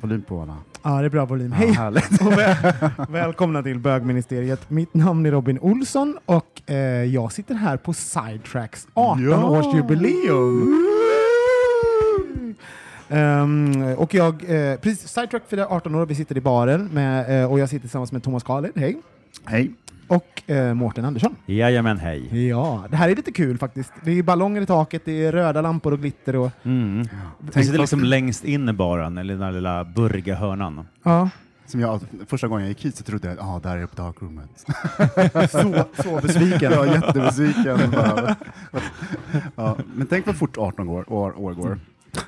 Volym på va? Ja, det är bra volym. Ja, Hej härligt. och väl, välkomna till bögministeriet. Mitt namn är Robin Olsson och eh, jag sitter här på Sidetracks 18-årsjubileum. Ehm, och jag, eh, precis, Sidetrack firar 18 år, vi sitter i baren med, eh, och jag sitter tillsammans med Thomas Karled, hej, Hej. Och eh, Mårten Andersson. Jajamän, hej. Ja, det här är lite kul faktiskt. Det är ballonger i taket, det är röda lampor och glitter och Mm. Vi sitter liksom längst in i baren, eller den där lilla burriga hörnan. ja, Som jag, första gången jag gick hit så trodde jag att ah, där är på darkroomet. så, så besviken. var jättebesviken. Ja, men tänk vad fort 18 går, år, år går.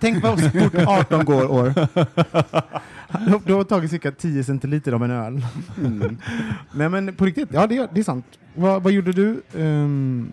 Tänk vad fort 18 går år. Du- har tagit cirka 10 centiliter av en öl. Mm. Nej men på riktigt, ja det, är- det är sant. Vad, vad gjorde du ehm,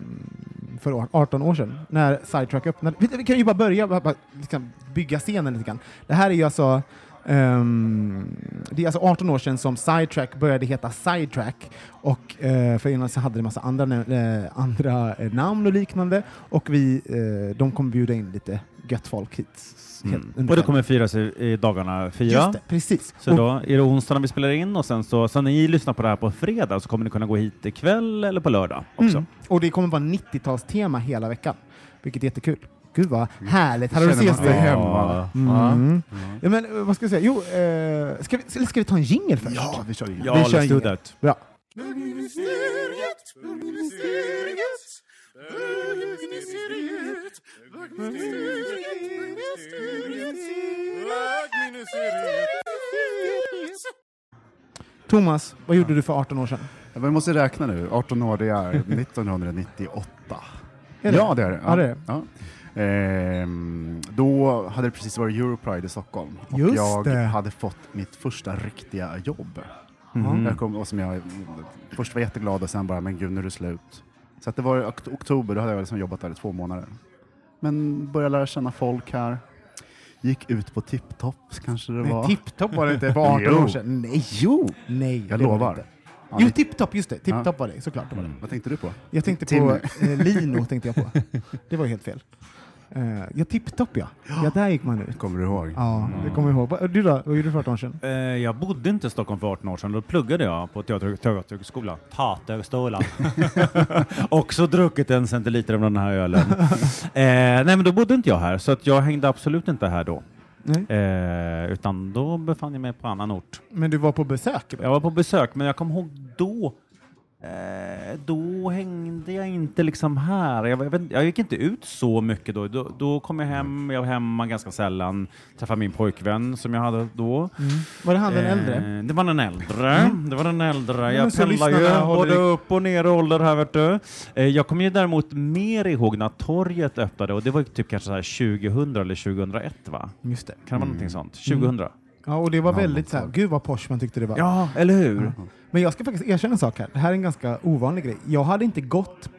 för år- 18 år sedan när Sidetrack öppnade? Vi, kan ju bara börja bara, liksom, bygga scenen lite grann. Det här är ju alltså ehm, det är alltså 18 år sedan som Sidetrack började heta Sidetrack och eh, för innan så hade det massa andra, eh, andra eh, namn och liknande och vi, eh, de kommer bjuda in lite gött folk hit. Mm. Och det kommer firas i, i dagarna fyra. Just det, precis. Så Och- då är det onsdag när vi spelar in och sen så, så när ni lyssnar på det här på fredag så kommer ni kunna gå hit ikväll eller på lördag också. Mm. Och det kommer vara 90-talstema hela veckan, vilket är jättekul. Gud vad härligt. Hade du Känner man ses hemma. Mm. Ja, men eh, vad ska jag säga? Jo, eh, ska, vi, ska vi ta en jingle först? Ja, vi kör in. Ja, Vi kör let's do that. Bra. Thomas, vad gjorde du för 18 år sedan? Ja, Vi måste räkna nu. 18 år, det är 1998. Är det? Ja, det är det. Ja, det är det. Ja. Ehm, då hade det precis varit Europride i Stockholm och Just jag det. hade fått mitt första riktiga jobb. Mm. Jag kom, och som jag först var jätteglad och sen bara, men gud nu är det slut. Så att det var i okt- oktober, då hade jag liksom jobbat där i två månader. Men började lära känna folk här. Gick ut på Tipptopp kanske det var. Tipptopp var det inte för 18 Jo. år sedan. Nej, Jo! nej. Jag det var det lovar. inte. Ja, Jo, ni- Tipptopp, just det. Tipptopp var det, såklart. Det var det. Vad tänkte du på? Jag tänkte på eh, Lino, tänkte jag på. Det var ju helt fel. Uh, ja, Tipptopp ja. Ja, där gick man ut. Kommer du ihåg? Ja, det kommer jag ihåg. Du då? Vad gjorde du för 18 år sedan? Eh, jag bodde inte i Stockholm för 18 år sedan, då pluggade jag på teater- Teaterhögskolan. Teaterhögskolan. Också druckit en centiliter av den här ölen. eh, nej men då bodde inte jag här, så att jag hängde absolut inte här då. Eh, utan då befann jag mig på annan ort. Men du var på besök? Jag var på besök, men jag kommer ihåg då Eh, då hängde jag inte liksom här. Jag, jag, vet, jag gick inte ut så mycket då. Då, då kom jag hem, jag var hemma ganska sällan, träffade min pojkvän som jag hade då. Mm. Var det han den äldre? Eh, det var den äldre. Det var den äldre. Jag pendlar ju både upp och ner i ålder här vet du. Eh, jag kommer ju däremot mer ihåg när torget öppnade och det var typ kanske så här 2000 eller 2001 va? Just det. Kan det vara någonting sånt? 2000? Ja, och det var väldigt så här, gud vad posh man tyckte det var. Ja, eller hur? Men jag ska faktiskt erkänna en sak här. Det här är en ganska ovanlig grej. Jag hade inte gått,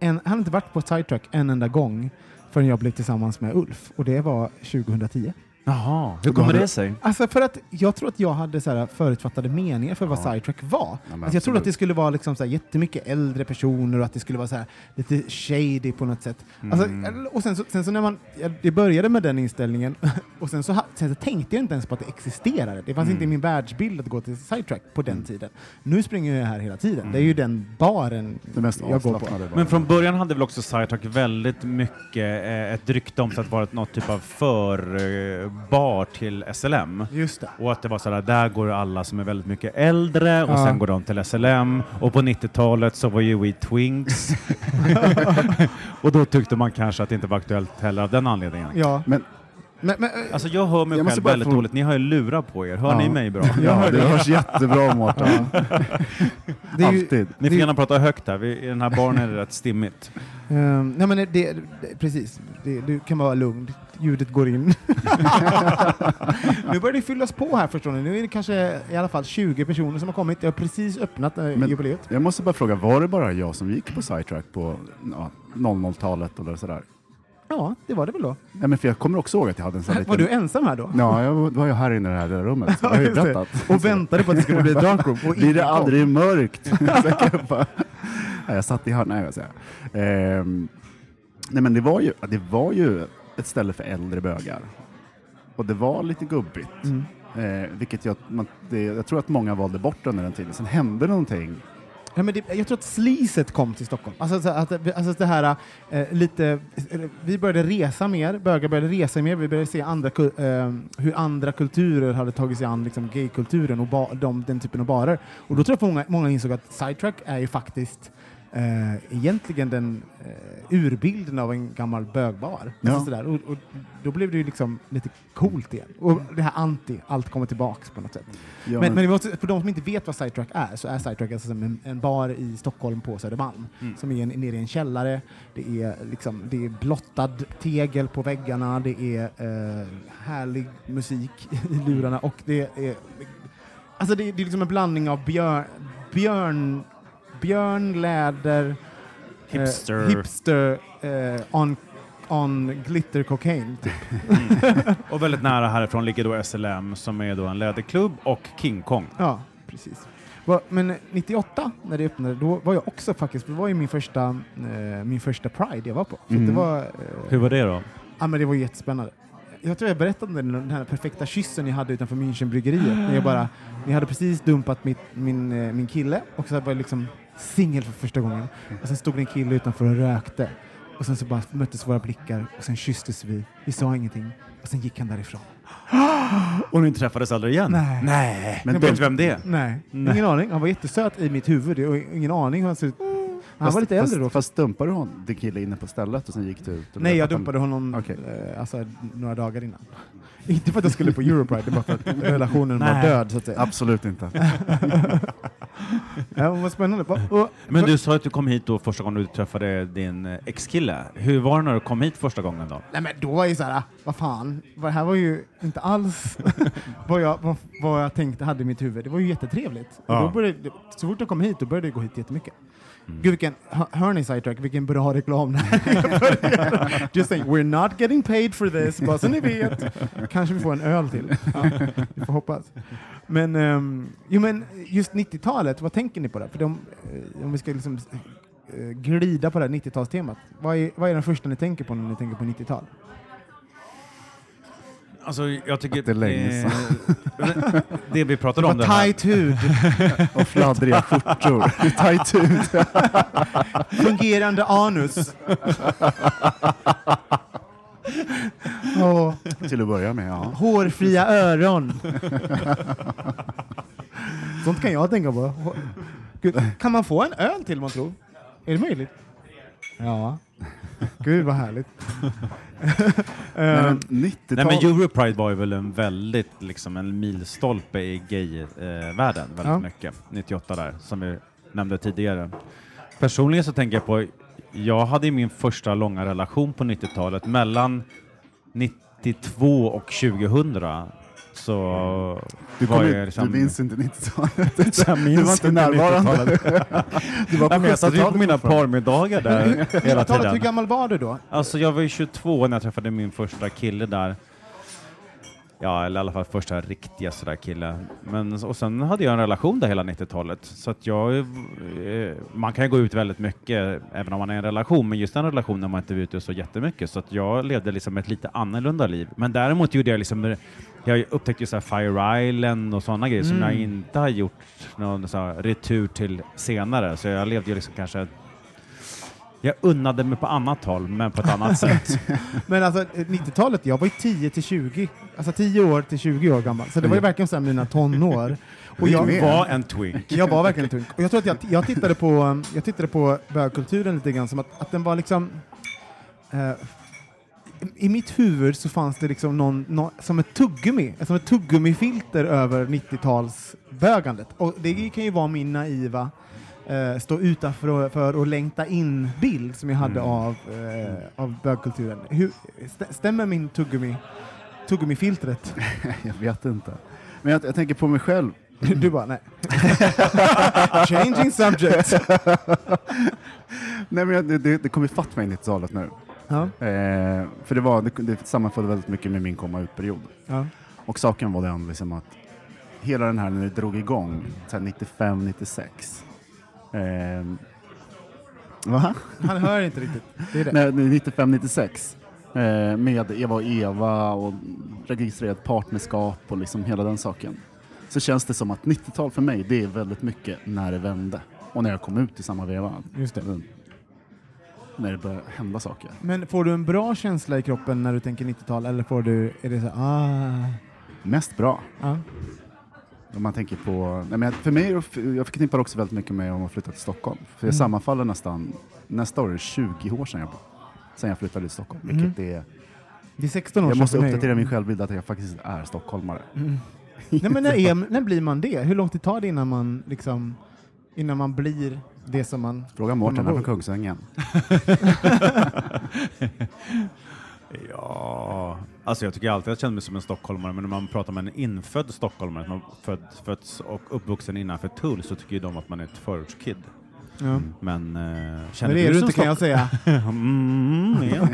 en, hade inte varit på sidetrack en enda gång förrän jag blev tillsammans med Ulf. Och det var 2010. Jaha, hur kommer det sig? Alltså för att jag tror att jag hade så här förutfattade meningar för vad Ja. sidetrack var. men alltså jag trodde att det skulle vara liksom så här jättemycket äldre personer och att det skulle vara så här lite shady på något sätt. Alltså, Mm. och sen så, sen så när man, ja, det började med den inställningen och sen så, sen så tänkte jag inte ens på att det existerade. Det fanns Mm. inte i min världsbild att gå till sidetrack på den tiden. Nu springer jag här hela tiden. Det är ju den baren Det mest jag går på. Men från början hade väl också Sidetrack väldigt mycket eh, ett rykte om sig att vara något typ av för eh, bar till SLM. Just det. Och att det var sådär, där går alla som är väldigt mycket äldre och Ja. sen går de till SLM och på 90-talet så var ju We Twinks. och då tyckte man kanske att det inte var aktuellt heller av den anledningen. Ja. Men Men, men, Alltså jag hör mig Jag själv väldigt få- dåligt. Ni har ju lurar på er. Hör Ja. ni mig bra? ja, det hörs jättebra Mårten. ju, Alltid. Ni får gärna prata högt här. Vi, I den här baren är det rätt stimmigt. Ehm, nej men det, det, precis, det, du kan vara lugn. Ljudet går in. nu börjar det fyllas på här förstår ni. Nu är det kanske i alla fall 20 personer som har kommit. Jag har precis öppnat äh, Men- jubileet. Jag måste bara fråga, var det bara jag som gick på sidetrack på ja, 00-talet eller sådär? Ja, det var det väl då. Nej, men för jag kommer också ihåg att jag hade en sån här Var du liten... ensam här då? Ja, jag var- var ju här inne i det här lilla rummet. Jag har ju berättat. Och väntade på att det skulle bli ett darkroom. Och Blir det kom. aldrig mörkt? Jag bara- satt i hörnet. Nej, jag säga. Ehm, nej, men det var, ju, det var ju ett ställe för äldre bögar. Och det var lite gubbigt. Mm. Eh, vilket jag, man, det, jag tror att många valde bort under den tiden. Sen hände någonting. Ja, men det, jag tror att sleazet kom till Stockholm. Alltså, så att, alltså det här eh, lite, eh, vi började resa mer, bögar började resa mer, vi började se andra, eh, hur andra kulturer hade tagit sig an liksom, gaykulturen och ba, de, den typen av barer. Och då tror jag att många, många insåg att sidetrack är ju faktiskt eh, egentligen den eh, urbilden av en gammal bögbar. Ja. Alltså sådär. Och, och då blev det ju liksom lite coolt igen. Och det här anti, allt kommer tillbaks på något sätt. Ja, Men, men måste, för de som inte vet vad Sidetrack är, så är Sidetrack alltså en, en bar i Stockholm på Södermalm. Mm. Som är en, nere i en källare. Det är, liksom, det är blottad tegel på väggarna, det är eh, härlig musik i lurarna och det är... Alltså det, är- det är liksom en blandning av björn, björn, björn läder, Hipster. eh, hipster eh, on, on glitter cocaine. Typ. Och väldigt nära härifrån ligger då SLM som är då en läderklubb och King Kong. Ja, precis. Men 98 när det öppnade, då var jag också faktiskt, det var ju min första, eh, min första Pride jag var på. Mm. det var, eh, Hur var det då? ja men det var jättespännande. Jag tror jag berättade om den, här perfekta kyssen jag hade utanför Münchenbryggeriet. När jag bara, ni hade precis dumpat mitt, min, eh, min kille och så var jag liksom singel för första gången. Och sen stod det en kille utanför och rökte. Och sen så bara möttes våra blickar och sen kysstes vi. Vi sa ingenting och sen gick han därifrån. Och ni träffades aldrig igen? Nej. Nej. Men vet du vem det är? Nej, Nej. ingen aning. Han var jättesöt i mitt huvud. Jag har ingen aning hur han ser ut. Han var lite äldre då. fast, fast dumpade du hon, din kille inne på stället och sen gick du ut? Nej, jag att han- dumpade honom Okej. eh, alltså, några dagar innan. Inte för att jag skulle på Europride, det bara för att relationen var död så att säga. Absolut inte. Ja, vad spännande. Och- Men du sa att du kom hit då första gången du träffade din eh, ex-kille. Hur var det när du kom hit första gången då? Nej men då var jag ju såhär, vad fan, det här var ju inte alls vad, jag, vad, vad jag tänkte hade i mitt huvud. Det var ju jättetrevligt. Och Ja. då började, så fort jag kom hit, då började jag gå hit jättemycket. Gud vilken, hör- ni Sidetrack, vilken bra reklam när. Just saying, we're not getting paid for this, bara så ni vet. Kanske vi får en öl till. Ja, vi får hoppas. Men, um, jo, men just 90-talet, vad tänker ni på det? För de, eh, om vi ska liksom eh, glida på det här 90-talstemat. Vad är, vad är den första ni tänker på när ni tänker på 90-tal? Alltså, jag tycker... Att det är länge eh, det vi pratade om Det var tight hud, Och fladdriga skjortor. Tajt ut. fungerande anus. Åh, Till att börja med, ja. hårfria öron. Sånt kan jag tänka på. Gud, kan man få en öl till man tror? Är det möjligt? Ja. Gud vad härligt. Nej, 90-tal. Nej men Europride var ju väl en väldigt, liksom en milstolpe i gay-världen, väldigt Ja. mycket. 98 där, som vi nämnde tidigare. Personligen så tänker jag på, jag hade min första långa relation på 90-talet, mellan 92 och 2000 så Du, var jag liksom... du minns inte 90-talet. Jag minns Du var inte närvarande. Du var på men jag satt ju på 70-talet mina parmiddagar där hela 90-talet, hur tiden. gammal var du då? Alltså jag var ju 22 när jag träffade min första kille där. Ja, eller i alla fall första riktiga sådär kille. Men, och sen hade jag en relation där hela 90-talet. Så att jag, eh, man kan ju gå ut väldigt mycket även om man är i en relation, men just den relationen man inte ute så jättemycket. Så att jag levde liksom ett lite annorlunda liv. Men däremot gjorde jag liksom, jag upptäckte ju så här Fire Island och sådana grejer som Mm. jag inte har gjort någon så retur till senare. Så jag levde ju liksom kanske Jag unnade mig på annat håll, men på ett annat sätt. Men alltså eh, 90-talet, jag var ju 10 till 20, alltså 10 år till 20 år gammal. Så det var ju verkligen så mina tonår. Och jag, med. var en twink. jag var verkligen tung. Och jag tror att jag, jag, tittade på, jag tittade på bögkulturen lite grann som att, att den var liksom... Eh, I mitt huvud så fanns det liksom någon, nå- som ett tuggummi, som ett tuggummifilter över 90-talsbögandet. Och det kan ju vara min naiva eh, stå utanför och, för och längta in-bild som jag hade av, eh, av bögkulturen. Hur, st- stämmer min tuggummi, tuggummifiltret? Jag vet inte. Men jag, jag tänker på mig själv. Du bara, nej. Changing subject. Nej, men det, det, det kom ifatt mig i 90-talet nu. Ja, Eh, för det, var, det, det sammanföll väldigt mycket med min komma ut-period. ja. Och saken var den liksom att hela den här när det drog igång, så här 95, 96. Eh, va? Han hör inte riktigt. Det är det. Nej, 95, 96. Eh, med Eva och Eva och registrerat partnerskap och liksom hela den saken. Så känns det som att 90-tal för mig, det är väldigt mycket när det vände. Och när jag kom ut i samma veva. Just det. När det började hända saker. Men får du en bra känsla i kroppen när du tänker 90-tal eller får du, är det så ah, Mest bra. ja. Om man tänker på, nej men för mig, jag förknippar också väldigt mycket med om att flytta till Stockholm. För jag Mm. sammanfaller nästan, nästa år är det 20 år sedan jag, sedan jag flyttade till Stockholm. Mm. Vilket är, Det är 16 år jag måste uppdatera min självbild att jag faktiskt är stockholmare. Mm. Nej, men när, är, när blir man det? Hur lång tid tar det innan man, liksom, innan man blir det som man... Fråga Mårten, Men han från Kungsängen. Ja, alltså jag tycker alltid att jag känner mig som en stockholmare, men när man pratar med en infödd stockholmare, man född, fötts och uppvuxen innanför Tull, så tycker ju de att man är ett förortskid. Ja. Men, eh, Men känner det är du du som inte kan jag säga. mm.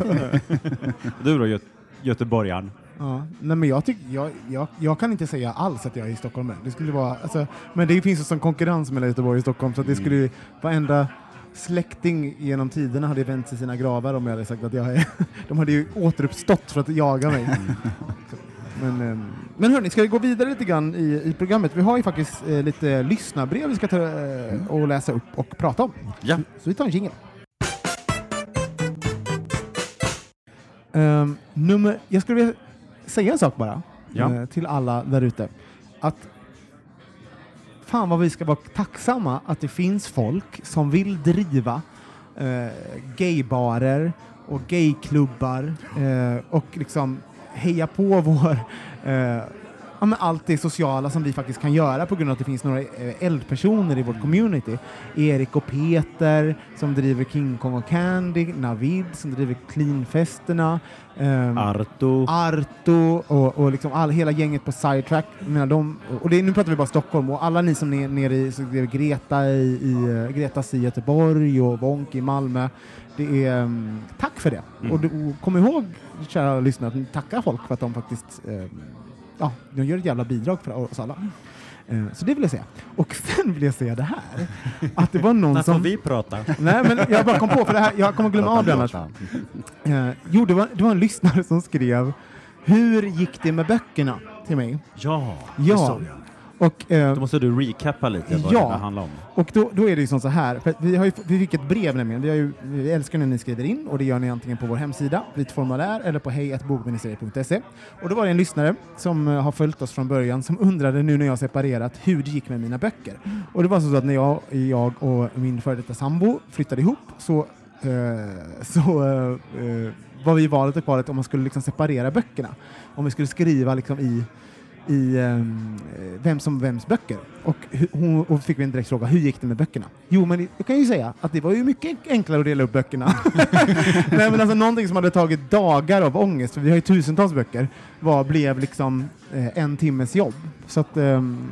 Du då, Göte göteborgaren? Ja. Nej, men jag, tyck, jag, jag, jag kan inte säga alls att jag är stockholmare. Det skulle vara, alltså, men det finns ju sån konkurrens mellan Göteborg och Stockholm så att det skulle ju, varenda släkting genom tiderna hade vänt sig i sina gravar om jag hade sagt att jag är... De hade ju återuppstått för att jaga mig. Men, ehm, men hörni, ska vi gå vidare lite grann i, i programmet? Vi har ju faktiskt eh, lite lyssnarbrev vi ska ta eh, och läsa upp och prata om. Ja. Så vi tar en jingel. Um, nummer, jag skulle vilja säga en sak bara Ja. eh, till alla där ute. Att fan vad vi ska vara tacksamma att det finns folk som vill driva eh, gaybarer och gayklubbar eh, och liksom heja på vår eh, ja, men allt det sociala som vi faktiskt kan göra på grund av att det finns några eh, eldpersoner i vårt community. Erik och Peter som driver King Kong och Candy, Navid som driver Cleanfesterna, ehm, Arto. Arto och, och liksom all, hela gänget på Sidetrack. Menar, de, och det, nu pratar vi bara Stockholm och alla ni som är nere i så det är Greta i, i uh, Gretas i Göteborg och Wonk i Malmö. Det är, um, tack för det. Mm. Och, och kom ihåg, kära lyssnare, att ni tackar folk för att de faktiskt um, ja, de gör ett jävla bidrag för oss alla. Eh, så det vill jag säga. Och sen vill jag säga det här, att det var någon När får som... vi prata? Nej, men jag bara kom på, för det här, jag kommer glömma av det annars. Eh, jo, det var, det var en lyssnare som skrev Hur gick det med böckerna? till mig. Ja, Ja. Och, eh, Då måste du recappa lite vad Ja. det handlar om. och då, då är det ju som så här, vi, har ju, vi fick ett brev nämligen, vi, har ju, vi älskar när ni skriver in och det gör ni antingen på vår hemsida, ett formulär, eller på hejatbogministeriet.se. Och då var det en lyssnare som eh, har följt oss från början som undrade nu när jag separerat hur det gick med mina böcker. Och det var så att när jag, jag och min före detta sambo flyttade ihop så, eh, så eh, eh, var vi i valet och kvalet om man skulle liksom separera böckerna. Om vi skulle skriva liksom i i eh, vem som vems böcker. Och, hon, och fick vi en direkt fråga, hur gick det med böckerna? Jo, men jag kan ju säga att det var ju mycket enklare att dela upp böckerna. Nej, men alltså någonting som hade tagit dagar av ångest, för vi har ju tusentals böcker, var, blev liksom eh, en timmes jobb. Så att, ehm,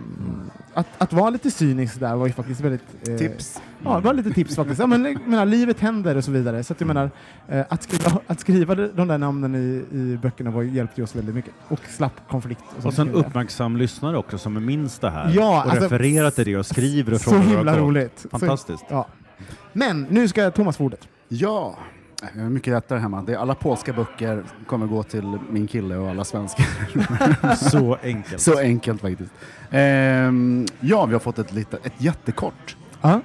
att, att vara lite cynisk där var ju faktiskt väldigt... eh, Tips. Ja, det var lite tips faktiskt. Ja, men, menar, livet händer och så vidare. Så att jag menar, eh, att, skriva, att skriva de där namnen i, i böckerna var, hjälpte oss väldigt mycket. Och slapp konflikt. Och, Och sen uppmärksam lyssnare också som minns det här Ja, och alltså, refererar till det och skriver och Så frågar det himla roligt. Fantastiskt. Så, ja. Men nu ska Thomas få ordet. Ja, jag har mycket där hemma. Det är alla polska böcker kommer gå till min kille och alla svenskar. Så enkelt. Så enkelt faktiskt. Ehm, ja, vi har fått ett, lite, ett jättekort Ja.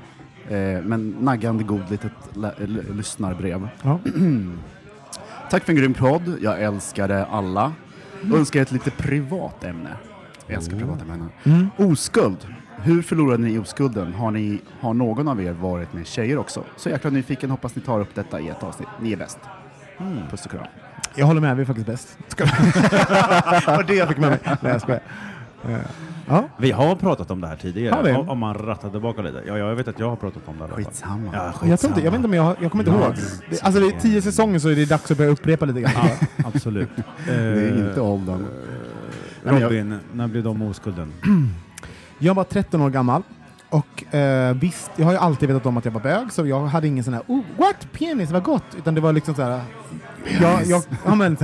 Eh, men naggande god litet lä- l- lyssnarbrev. Ja. Tack för en grym podd. Jag älskar er alla. Önskar ett lite privat ämne. Jag älskar privata ämnen. Mm. Oskuld. Hur förlorade ni oskulden? Har, ni, har någon av er varit med tjejer också? Så jäkla nyfiken. Hoppas ni tar upp detta i ett avsnitt. Ni är bäst. Puss och kram. Jag håller med, vi är faktiskt bäst. Var det jag fick med mig. Nej, jag. Eh, Ja, Vi har pratat om det här tidigare, Har vi? om, om man rattar tillbaka lite. Ja, jag vet att jag har pratat om det. Skitsamma. Ja, jag, tror inte, jag vet inte om jag, jag kommer inte Ja, ihåg. Det, alltså det är tio säsonger så är det dags att börja upprepa lite grann. Ja, absolut. Det är inte åldern. Eh, jag- Robin, när blev de oskulden? Jag var 13 år gammal och eh, visst, jag har ju alltid vetat om att jag var bög så jag hade ingen sån här oh, what, penis, vad gott, utan det var liksom så här jag, jag, ja, men,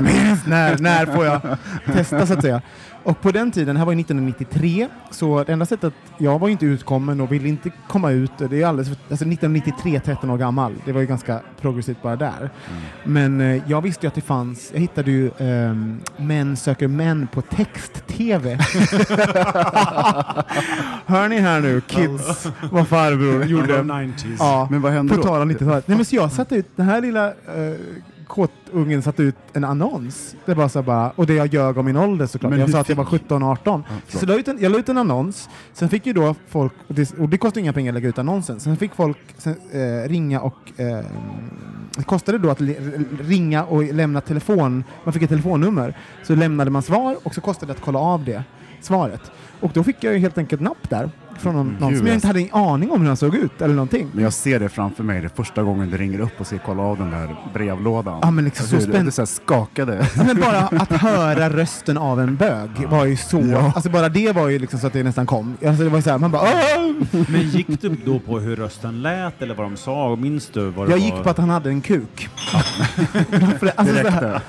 när, när får jag testa så att säga. Och på den tiden, det här var ju 1993, så det enda sättet, jag var ju inte utkommen och ville inte komma ut, det är alldeles, alltså 1993, 13 år gammal, det var ju ganska progressivt bara där. Men eh, jag visste ju att det fanns, jag hittade ju ehm, Män söker män på text-tv. Hör ni här nu, kids, vad farbror gjorde? 90s. Ja, Men vad hände på då? tal om 90-talet. Nej men så jag satte ut, den här lilla uh, kåtungen satte ut en annons. Det var så bara, och det jag ljög om min ålder såklart. Men jag sa att jag var fick- 17-18. Ja, så förlåt. la ut en, jag la ut en annons, sen fick ju då folk, och det, och det kostade inga pengar att lägga ut annonsen, sen fick folk sen, eh, ringa och eh, det kostade då att ringa och lämna telefon, man fick ett telefonnummer, så lämnade man svar och så kostade det att kolla av det svaret. Och då fick jag ju helt enkelt napp där från någon, någon som jag inte hade en aning om hur han såg ut eller någonting. Men jag ser det framför mig, det är första gången du ringer upp och ser kolla av den där brevlådan. Ja, men liksom så spänd- Det så här skakade. Ja, men bara att höra rösten av en bög var ju så... Ja. Alltså bara det var ju liksom så att det nästan kom. Alltså det var ju så här, man bara "Åh!" Men gick du då på hur rösten lät eller vad de sa? Minns du vad det Jag var? gick på att han hade en kuk. Alltså,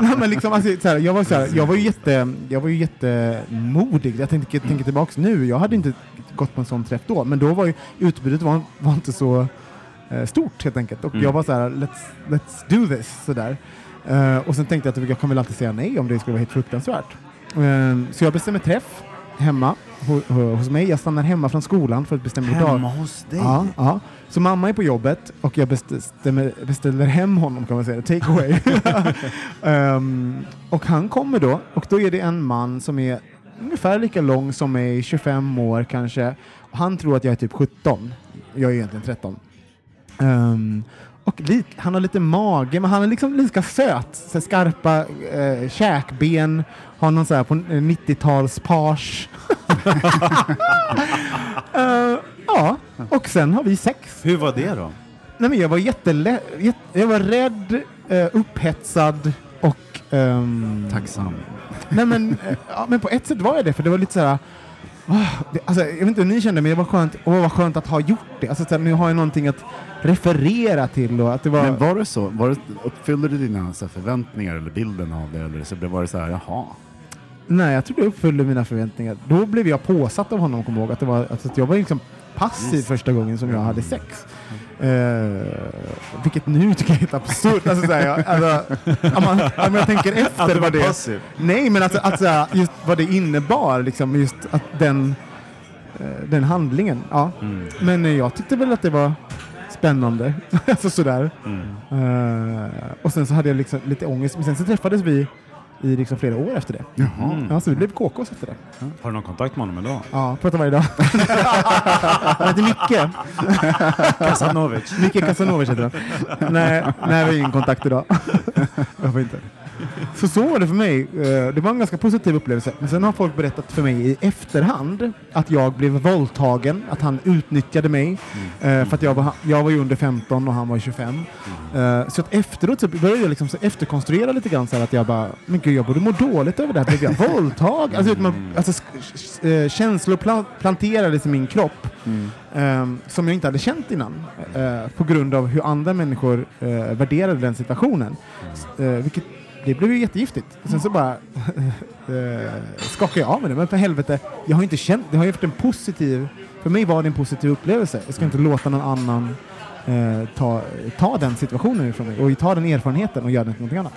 nej, men liksom, alltså, så här, jag, var så här, jag var ju jätte, jag var ju jättemodig. Jag tänker, tänker tillbaks nu, jag hade inte gått på en sån träff då, men då var ju utbudet var, var inte så eh, stort helt enkelt. Och Mm. jag var så här, let's, let's do this, sådär. Eh, och sen tänkte jag att jag kan väl alltid säga nej om det skulle vara helt fruktansvärt. Eh, så jag bestämmer träff hemma ho, ho, hos mig. Jag stannar hemma från skolan för att bestämma dag. Hemma hos dig? Ja, ja. Så mamma är på jobbet och jag bestämmer, beställer hem honom kan man säga, take away. Ehm, och han kommer då och då är det en man som är ungefär lika lång som mig, 25 år kanske. Och han tror att jag är typ 17. Jag är egentligen 13. Ehm, och lit, han har lite mage, men han är liksom lika söt. Så skarpa eh, käkben, har någon så här på 90-tals page. Eh, ja, och sen har vi sex. Hur var det då? Nej, men jag var jättele- jätte, jag var rädd, eh, upphetsad och... ehm, Tacksam. Nej, men, eh, ja, men på ett sätt var jag det, för det var lite så här... ah, det, alltså, jag vet inte hur ni kände, men det var skönt, åh, vad skönt att ha gjort det. Alltså, så här, nu har jag någonting att referera till. Och att det var, Men var det så? Var det, uppfyllde du dina så här, förväntningar eller bilden av det? Eller så var det så här, jaha? Nej, jag tror det uppfyllde mina förväntningar. Då blev jag påsatt av honom, kommer ihåg. Att, det var, alltså, att jag var liksom passiv första gången som jag hade sex. Eh, vilket nu tycker jag är helt absurt. Alltså, så här, jag, alltså, om, man, om jag tänker efter vad det... Nej, men alltså, alltså, just vad det innebar, liksom, just att den, eh, den handlingen. Ja. Mm. Men eh, jag tyckte väl att det var spännande. alltså sådär. Mm. Eh, och sen så hade jag liksom lite ångest, men sen så träffades vi i liksom flera år efter det. Jaha. Mm. Ja, så vi blev KKs efter det. Har du någon kontakt med honom idag? Ja, pratar varje dag. Han heter Micke. Kasanovic. Micke Kasanovic heter han. Nej, nej, vi har ingen kontakt idag. Jag får inte. Så så var det för mig. Eh, Det var en ganska positiv upplevelse. Men sen har folk berättat för mig i efterhand att jag blev våldtagen, att han utnyttjade mig. eh, För att jag var, jag var ju under 15 och han var 25. Eh, Så att efteråt så började jag liksom så efterkonstruera lite grann så att jag bara, men gud jag borde må dåligt över det här. Blev jag våldtagen? Alltså, man, alltså sk- eh, känslor pla- planterades i min kropp eh, som jag inte hade känt innan eh, på grund av hur andra människor eh, värderade den situationen. Eh, vilket, det blev ju jättegiftigt. Sen så bara eh, skakade jag av med det. Men för helvete, jag har inte känt, det har ju varit en positiv, för mig var det en positiv upplevelse. Jag ska inte låta någon annan eh, ta, ta den situationen ifrån mig och ta den erfarenheten och göra den till någonting annat.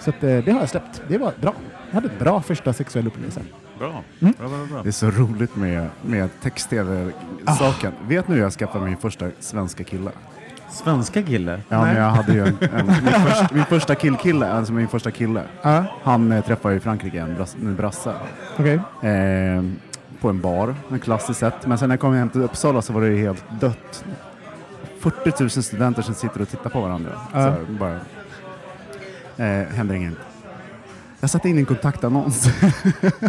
Så att, eh, det har jag släppt. Det var bra. Jag hade en bra första sexuell upplevelse. Bra. Mm. bra, bra, bra. Det är så roligt med, med text-tv-saken. Vet ni hur jag skaffade min första svenska kille? Svenska kille? Ja, Nej. men jag hade ju en, en, min, första, min första killkille, alltså min första kille. Ja, Han eh, träffade i Frankrike, en, brass, en brasse. okej. Eh, på en bar, en klassiskt sätt. Men sen när jag kom hem till Uppsala så var det helt dött. 40 000 studenter som sitter och tittar på varandra. Ja. Så bara, eh, händer inget. Jag satte in en kontaktannons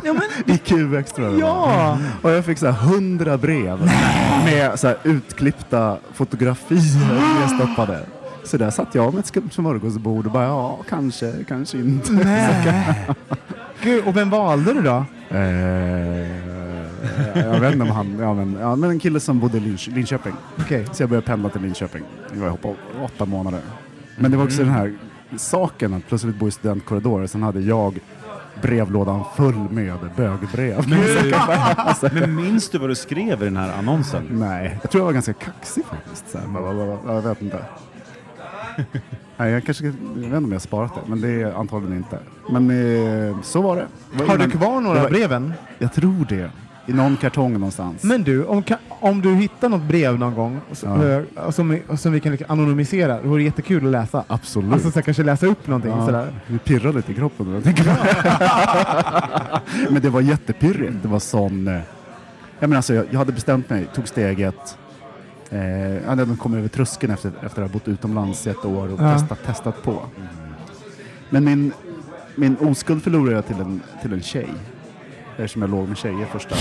Ja, men, i QX tror jag ja! Och jag fick så här 100 brev med så här utklippta fotografier nedstoppade. Så där satt jag med ett skumt smörgåsbord och bara ja, kanske, kanske inte. Nej. Gud, och vem valde du då? Eh, jag vet inte om han, ja men, ja, men en kille som bodde i Linch, Linköping. Okej. Så jag började pendla till Linköping. Jag var på åtta månader. Men det var också den här saken att plötsligt bo i studentkorridorer. Sen hade jag brevlådan full med bögbrev. Men minns du vad du skrev i den här annonsen? Nej, jag tror jag var ganska kaxig faktiskt. Så här, bara, bara, bara, jag vet inte. Nej, jag, kanske, jag vet inte om jag har sparat det, men det är antagligen inte. Men eh, så var det. det var Har du kvar några var- breven? Jag tror det. I någon kartong någonstans. Men du, om, om du hittar något brev någon gång så, Ja. som, vi- som vi kan liksom anonymisera, det vore jättekul att läsa. Absolut. Alltså så kanske läsa upp någonting Ja, sådär. Det pirrar lite i kroppen. jag det. Men det var jättepirrigt. Det var sån... eh, Jag, menar, alltså, jag, jag hade bestämt mig, tog steget. Eh, jag hade kommit över tröskeln efter, efter att ha bott utomlands i ett år och Ja. testat, testat på. Men min, min oskuld förlorade jag till en, till en tjej. Eftersom jag låg med tjejer första...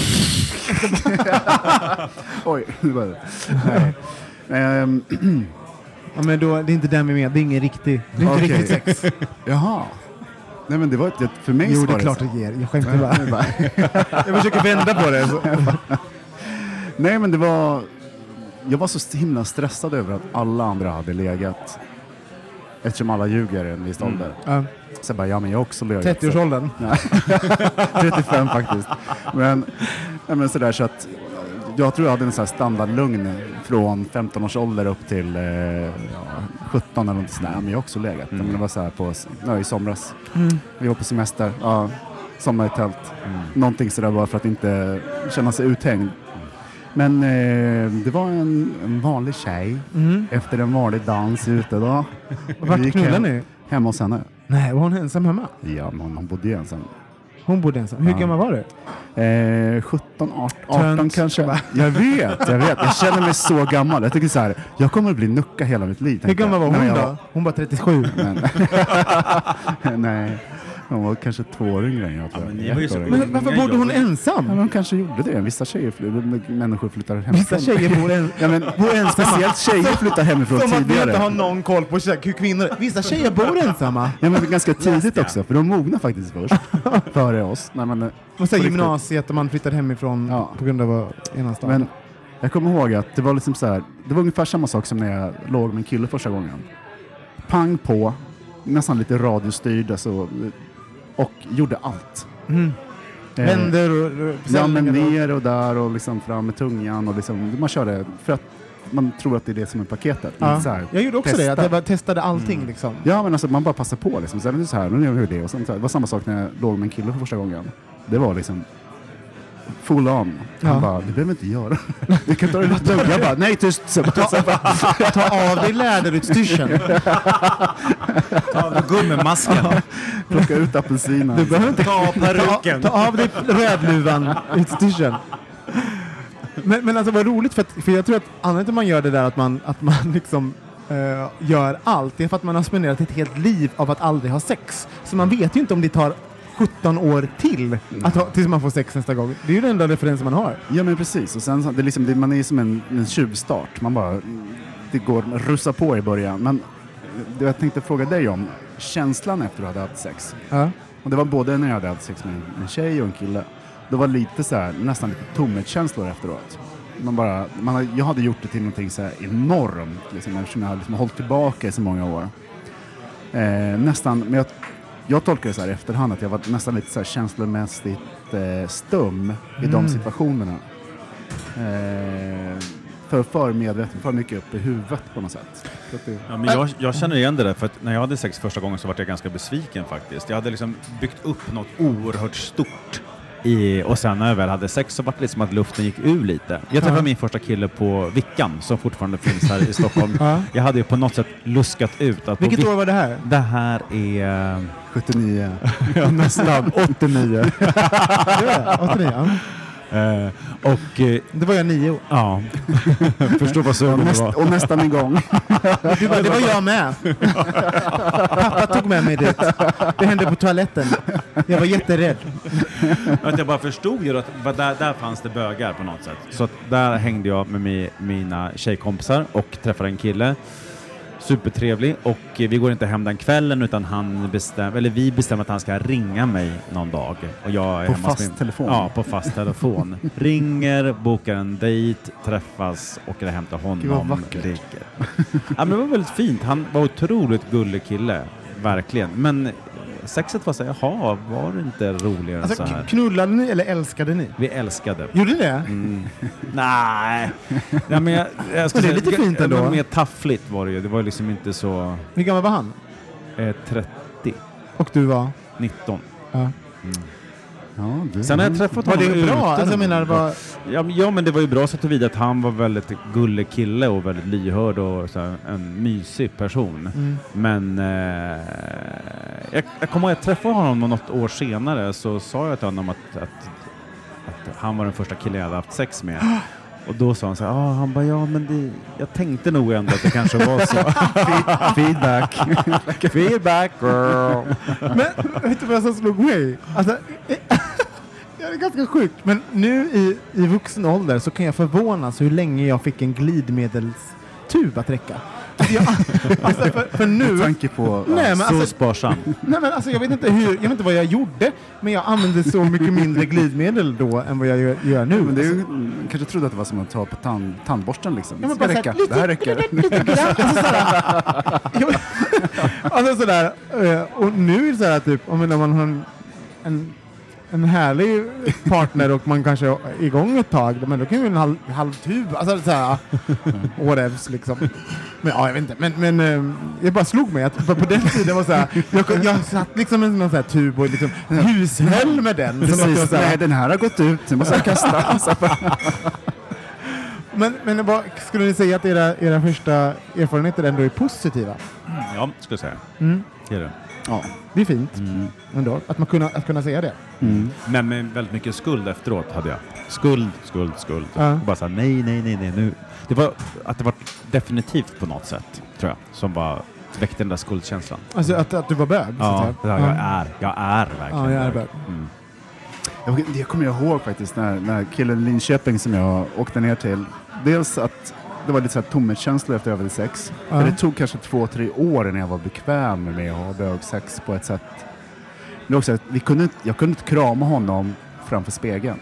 Oj, det var det. Nej. Ehm, Ja, men då, det är inte den vi med, det är ingen riktig, det är inte Okej. riktigt sex. Jaha. Nej men det var ett, för mig Jo, det är klart det ger. Jag skämtar bara. Jag försöker vända på det. Nej men det var... Jag var så himla stressad över att alla andra hade legat. Eftersom alla ljuger i en viss ålder. Ja, Så jag bara, ja men jag har också. Så- 30-årsåldern. 35 faktiskt. Men, ja, men sådär så att jag tror jag hade en sån här standardlugn från 15 års ålder upp till eh, ja, 17 eller något sådär. Men jag har också legat. Men det var så här på, ja, i somras. Mm. Vi var på semester, ja, somnade i tält. Någonting sådär bara för att inte känna sig uthängd. Men eh, det var en, en vanlig tjej Mm. efter en vanlig dans ute då. Vart knullade ni? Hemma hos henne. Nej, var hon ensam hemma? Ja, men hon, hon bodde ju ensam. Hon bodde ensam. Hur Ja. gammal var du? Eh, 17, 18, 18 Tönt. kanske. Jag vet, jag vet. Jag känner mig så gammal. Jag tycker så här, jag kommer att bli nucka hela mitt liv. Hur gammal var jag. hon Nej, då? jag Hon var 37. Men, nej, hon var kanske två år yngre än jag. Ja, men jag. ni var ju Ett så. Men varför bodde hon jobb. Ja, men ensam? hon kanske gjorde det. Vissa tjejer, fly- människor flyttar hemifrån. Vissa tjejer bor ensam. Ja, men, speciellt tjejer flyttar hemifrån Som att vi tidigare. inte har någon koll på hur kvinnor Vissa tjejer bor ensamma. Ja, men ganska tidigt också, för de mognar faktiskt först. före oss. Nej, men, eh, Och så gymnasiet och man flyttade hemifrån Ja. på grund av att ena stan. Men jag kommer ihåg att det var liksom så här, det var ungefär samma sak som när jag låg med en kille första gången. Pang på, nästan lite radiostyrd alltså, och gjorde allt. Mm. Eh, Händer och, Ja, men ner och där och liksom fram med tungan och liksom, man körde för att man tror att det är det som är paketet. Ja. Så här, Jag gjorde också testa. det, att jag bara testade allting liksom. Ja men alltså man bara passar på liksom. Så här, nu gör vi det. Och sen, så här, det var samma sak när jag låg med en kille för första gången. Det var liksom full on. Han Ja. bara, du behöver inte göra Du kan ta det lite lugnt. Jag bara, nej tyst. Så bara, Ta av dig läderutstyrseln. Ta av dig gummimasken. plocka ut apelsinen. Du behöver inte Ta av peruken. Ta, ta av dig rödluvan, utstyrseln. Men, men alltså vad roligt, för, att, för jag tror att anledningen till att man gör det där att man, att man liksom eh, gör allt, det är för att man har spenderat ett helt liv av att aldrig ha sex. Så man vet ju inte om det tar 17 år till att ha, tills man får sex nästa gång. Det är ju den enda referensen man har. Ja men precis. Och sen, det är liksom, det, man är som en, en tjuvstart. Man bara, det går russa på i början. Men det jag tänkte fråga dig om, känslan efter att du hade haft sex. Ja. Och det var både när jag hade haft sex med en, en tjej och en kille. Det var lite så här, nästan lite tomhetskänslor efteråt. Man bara, man, har- jag hade gjort det till någonting så här enormt, liksom, eftersom jag hade liksom hållit tillbaka i så många år. Eh, nästan, men jag, jag tolkar det så här i efterhand att jag var nästan lite så här känslomässigt eh, stum i de Mm. situationerna. Eh, för, för medveten, för mycket upp i huvudet på något sätt. Det, Ja, men jag, jag känner igen det där, för att när jag hade sex första gången så var jag ganska besviken faktiskt. Jag hade liksom byggt upp något oerhört stort i, och sen när jag väl hade sex så var det liksom att luften gick ur lite. Jag träffade Ja. min första kille på Vickan som fortfarande finns här i Stockholm. Ja. Jag hade ju på något sätt luskat ut att Vilket år var det här? Det här är... 79. Ja, nästan. 89. det var det. 89, ja. Eh, och eh, Det var jag nio år. ja, förstår vad Och, sugen näst, var. och nästan igång. Du bara, det var jag med. Pappa tog med mig dit. Det hände på toaletten. Jag var jätterädd. Att jag bara förstod ju att där, där fanns det bögar på något sätt. Så att där hängde jag med mi, mina tjejkompisar och träffade en kille. Supertrevlig och vi går inte hem den kvällen utan han bestäm, eller vi bestämmer att han ska ringa mig någon dag. Och jag är På fast min, telefon? Ja, på fast telefon. Ringer, bokar en dejt, träffas, åker hem till honom. Ligger. Ja, men det var väldigt fint. Han var otroligt gullig kille. Verkligen. Men sexet var så här, jaha, var det inte roligare Alltså, än så här? knullade ni eller älskade ni? Vi älskade. Gjorde ni det? Mm. Nej. Nej, men jag, jag ska Men det är säga- lite fint ändå. Mer taffligt var det ju. Det var liksom inte så... Hur gammal var han? Eh, 30, Och du var? 19. Ja. Ja. Sen har jag träffat Var honom det bra? ute Alltså, jag menar, var... Ja, ja, men det var ju bra så tillvida att han var väldigt gullig kille och väldigt lyhörd och så här, en mysig person. Mm. Men eh, jag, jag kommer ihåg att jag träffade honom något år senare så sa jag till honom att, att, att han var den första killen jag hade haft sex med. Och då sa han så här, ah, han bara, ja men det, jag tänkte nog ändå att det kanske var så. Feedback. Feedback girl. Men vet du vad som slog mig? Alltså, det är ganska sjukt, men nu i, i vuxen ålder så kan jag förvånas hur länge jag fick en glidmedelstub att räcka. Alltså, jag, alltså för, för nu... Med tanke på... Nej, men Så alltså, sparsam. nej, men alltså, jag, vet inte hur, jag vet inte vad jag gjorde, men jag använde så mycket mindre glidmedel då än vad jag gör, gör nu. Men det är Alltså, ju, mm, kanske trodde att det var som att ta på tand, tandborsten liksom. Ja, men bara räcka. så här, det här räcker. lite grann. Alltså sådär. Alltså sådär. eh, Och nu är det sådär typ, om när man har en, en, en härlig partner och man kanske är igång ett tag, men då kan ju en halv, halv tub, alltså såhär, whatevs liksom. Men ja, jag vet inte, men, men eh, jag bara slog mig att på på den tiden var såhär, jag, jag satt liksom en sån här tub och liksom hushöll med den. Precis. såhär, Nej, den här har gått ut. Nu måste jag kasta. Så men men vad, skulle ni säga att era, era första erfarenheter ändå är positiva? Ja, skulle jag säga. Mm. Det är det. Ja. Det är fint Mm. ändå, att, man kunna, att kunna säga det. Mm. Men med väldigt mycket skuld efteråt hade jag. Skuld, skuld, skuld. Ja. Och bara såhär, nej, nej, nej, nej, nu. Det var att det var definitivt på något sätt, tror jag, som bara väckte den där skuldkänslan. Alltså att, att du var bög? så att Ja, ja, jag är, jag är verkligen Ja, jag är bög. bög. Mm. Jag, det kommer jag ihåg faktiskt, när, när killen i Linköping som jag åkte ner till. Dels att det var lite så här tomhetskänsla efter jag hade sex. Ja. För det tog kanske två, tre år innan jag var bekväm med att ha bögsex på ett sätt. Men också att vi kunde, inte- jag kunde inte krama honom framför spegeln.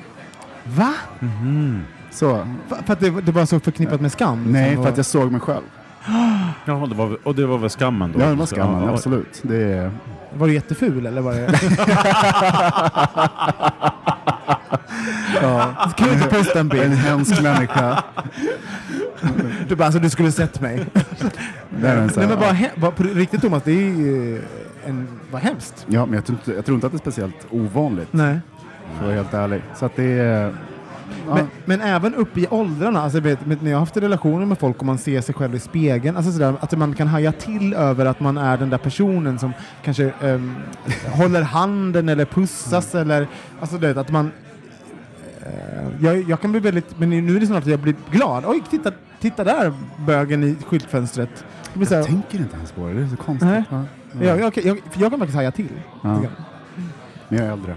Va? Mhm. Så, För, för att det, det var så förknippat med skam? nej, liksom, för att jag såg mig själv. Ja, det var, och det var väl skammen då? Ja, det var skammen, Ja, absolut. Det Var du jätteful eller var det... ja, Kan du inte posta en en bild? hemsk människa. Du bara, alltså du skulle sett mig. Det är en så Nej men bara, bara på riktigt Thomas, det är ju eh, en, vad hemskt. Ja, men jag tror, inte, jag tror inte att det är speciellt ovanligt, Nej. för att vara helt ärlig. Så att det är... Ja, Men, men även upp i åldrarna, alltså, vet, men när jag har haft relationer med folk och man ser sig själv i spegeln, alltså sådär, att man kan haja till över att man är den där personen som kanske ehm, håller handen eller pussas eller alltså det, att man eh, jag, jag kan bli väldigt, men nu är det snart att jag blir glad. Oj, titta, titta där bögen i skyltfönstret. Jag här, tänker inte ens på det, det är så konstigt. Nej. Ja. jag, jag, jag, jag kan faktiskt haja till. Ja. jag. Men jag är äldre.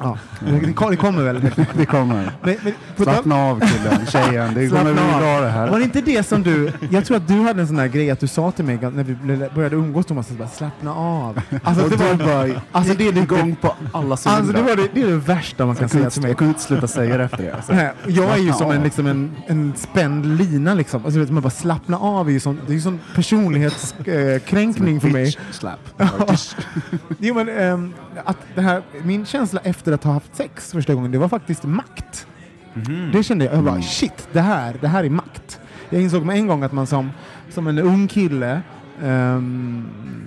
Ja, det, kom- det kommer väl. Det kommer. Men, men, Slappna av killen, tjejen. Det kommer bli bra det här. Var det inte det som du, jag tror att du hade en sån här grej att du sa till mig när vi började umgås Thomas, att bara slappna av. Alltså det var, bara alltså, det, är det, igång på alla alltså, det, cylindrar. var det, det är det värsta man kan säga till mig. jag kunde inte sluta säga det efter det. Alltså. Nej, Jag är ju som en, liksom en, en spänd lina liksom. Alltså, man bara slappna av är ju sån, det är ju sån personlighetskränkning för mig. Slap. Jo, men, ehm, att det här, min känsla efter att ha haft sex första gången, det var faktiskt makt. Mhm. Det kände jag, jag bara Mm. shit, det här, det här är makt. jag insåg med en gång att man som, som en ung kille ehm,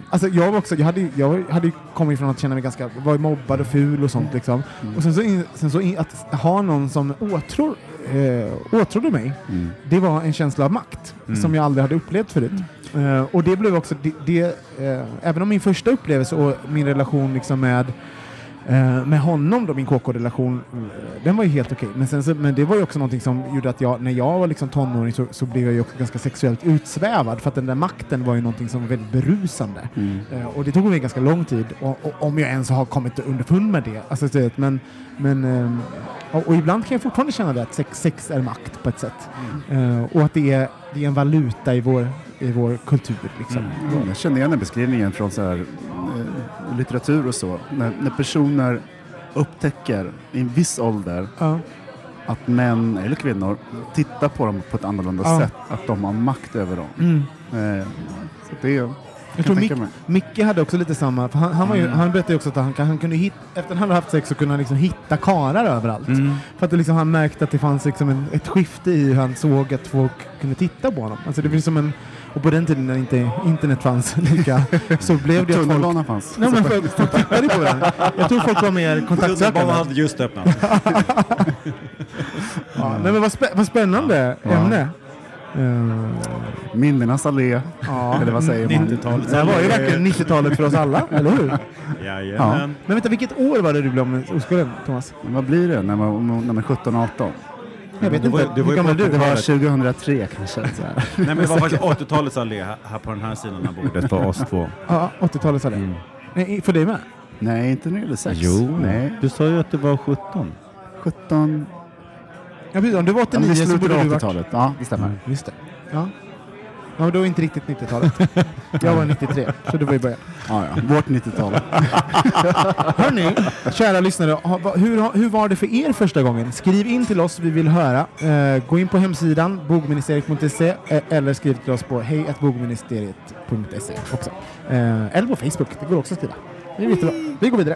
alltså jag var också, jag hade, jag hade kommit från att känna mig ganska, var mobbad och ful och sånt liksom. Och sen så, in, sen så in, att ha någon som åtror, eh, åtrodde mig, Mm. det var en känsla av makt som jag aldrig hade upplevt förut. Eh, och det blev också, det, det, eh, även om min första upplevelse och min relation liksom med Eh, med honom då, min KK-relation, eh, den var ju helt okej. Men, sen så, men det var ju också någonting som gjorde att jag, när jag var liksom tonåring så, så blev jag ju också ganska sexuellt utsvävad för att den där makten var ju någonting som var väldigt berusande. Mm. Eh, och det tog mig ganska lång tid, och, och, om jag ens har kommit underfund med det. Alltså, så att- men, men, ehm, och, och ibland kan jag fortfarande känna det, att sex, sex är makt på ett sätt. Eh, och att det är, det är en valuta i vår, i vår kultur. Liksom. Mm. Jag känner igen den beskrivningen från så här, eh, litteratur och så. När, när personer upptäcker i en viss ålder Ja. att män eller kvinnor tittar på dem på ett annorlunda Ja. sätt. Att de har makt över dem. Mm. Eh, så det är, Jag tror Mick. Micke hade också lite samma, han, han, var ju, han berättade också att han, han kunde hitta, efter han hade haft sex så kunde han liksom hitta karar överallt. Mm. För att liksom, han märkte att det fanns liksom en, ett skifte i hur han såg att folk kunde titta på honom. Alltså det blev som en, och på den tiden när inte internet fanns lika, så blev det att folk... Tunnelbanan fanns. Nej, men folk, folk tittade på varandra. Jag tror folk var mer kontaktsökande. Tunnelbanan hade just öppnat. Ja, nej, men vad, spä, vad spännande Ja. ämne. Eh, Minnenas allé. ja. Eller vad säger man? 90-talet. Det var ju verkligen 90-talet för oss alla, eller hur? Jajamän. Men vänta, vilket år var det du blev med oskulden, Thomas? Men vad blir det när man, när man är 17-18? Jag vet Det var inte. det var Hur gammal du? Det var 2003 kanske. Nej, men det var faktiskt 80-talets allé här, här på den här sidan av bordet för oss två. Ja, 80-talet sa det. Mm. Nej, för dig med? Nej, inte när det gäller sex. Jo, Nej, du sa ju att det var 17. 17... Ja, precis. Om du var Ja, men 89 det är så borde av du varit... 80-talet. Ja, det stämmer. Just det. Ja. Ja, men då inte riktigt 90-talet. Jag var 93, så det var i början. Ja, ja. Vårt 90-tal. Hörni, kära lyssnare, ha- hur, hur var det för er första gången? Skriv in till oss, vi vill höra. Eh, gå in på hemsidan bogministeriet.se eh, eller skriv till oss på hejatbogministeriet.se också. Eh, eller på Facebook, det går också att skriva. Det är jättebra. Vi går vidare.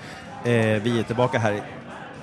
eh, vi är tillbaka här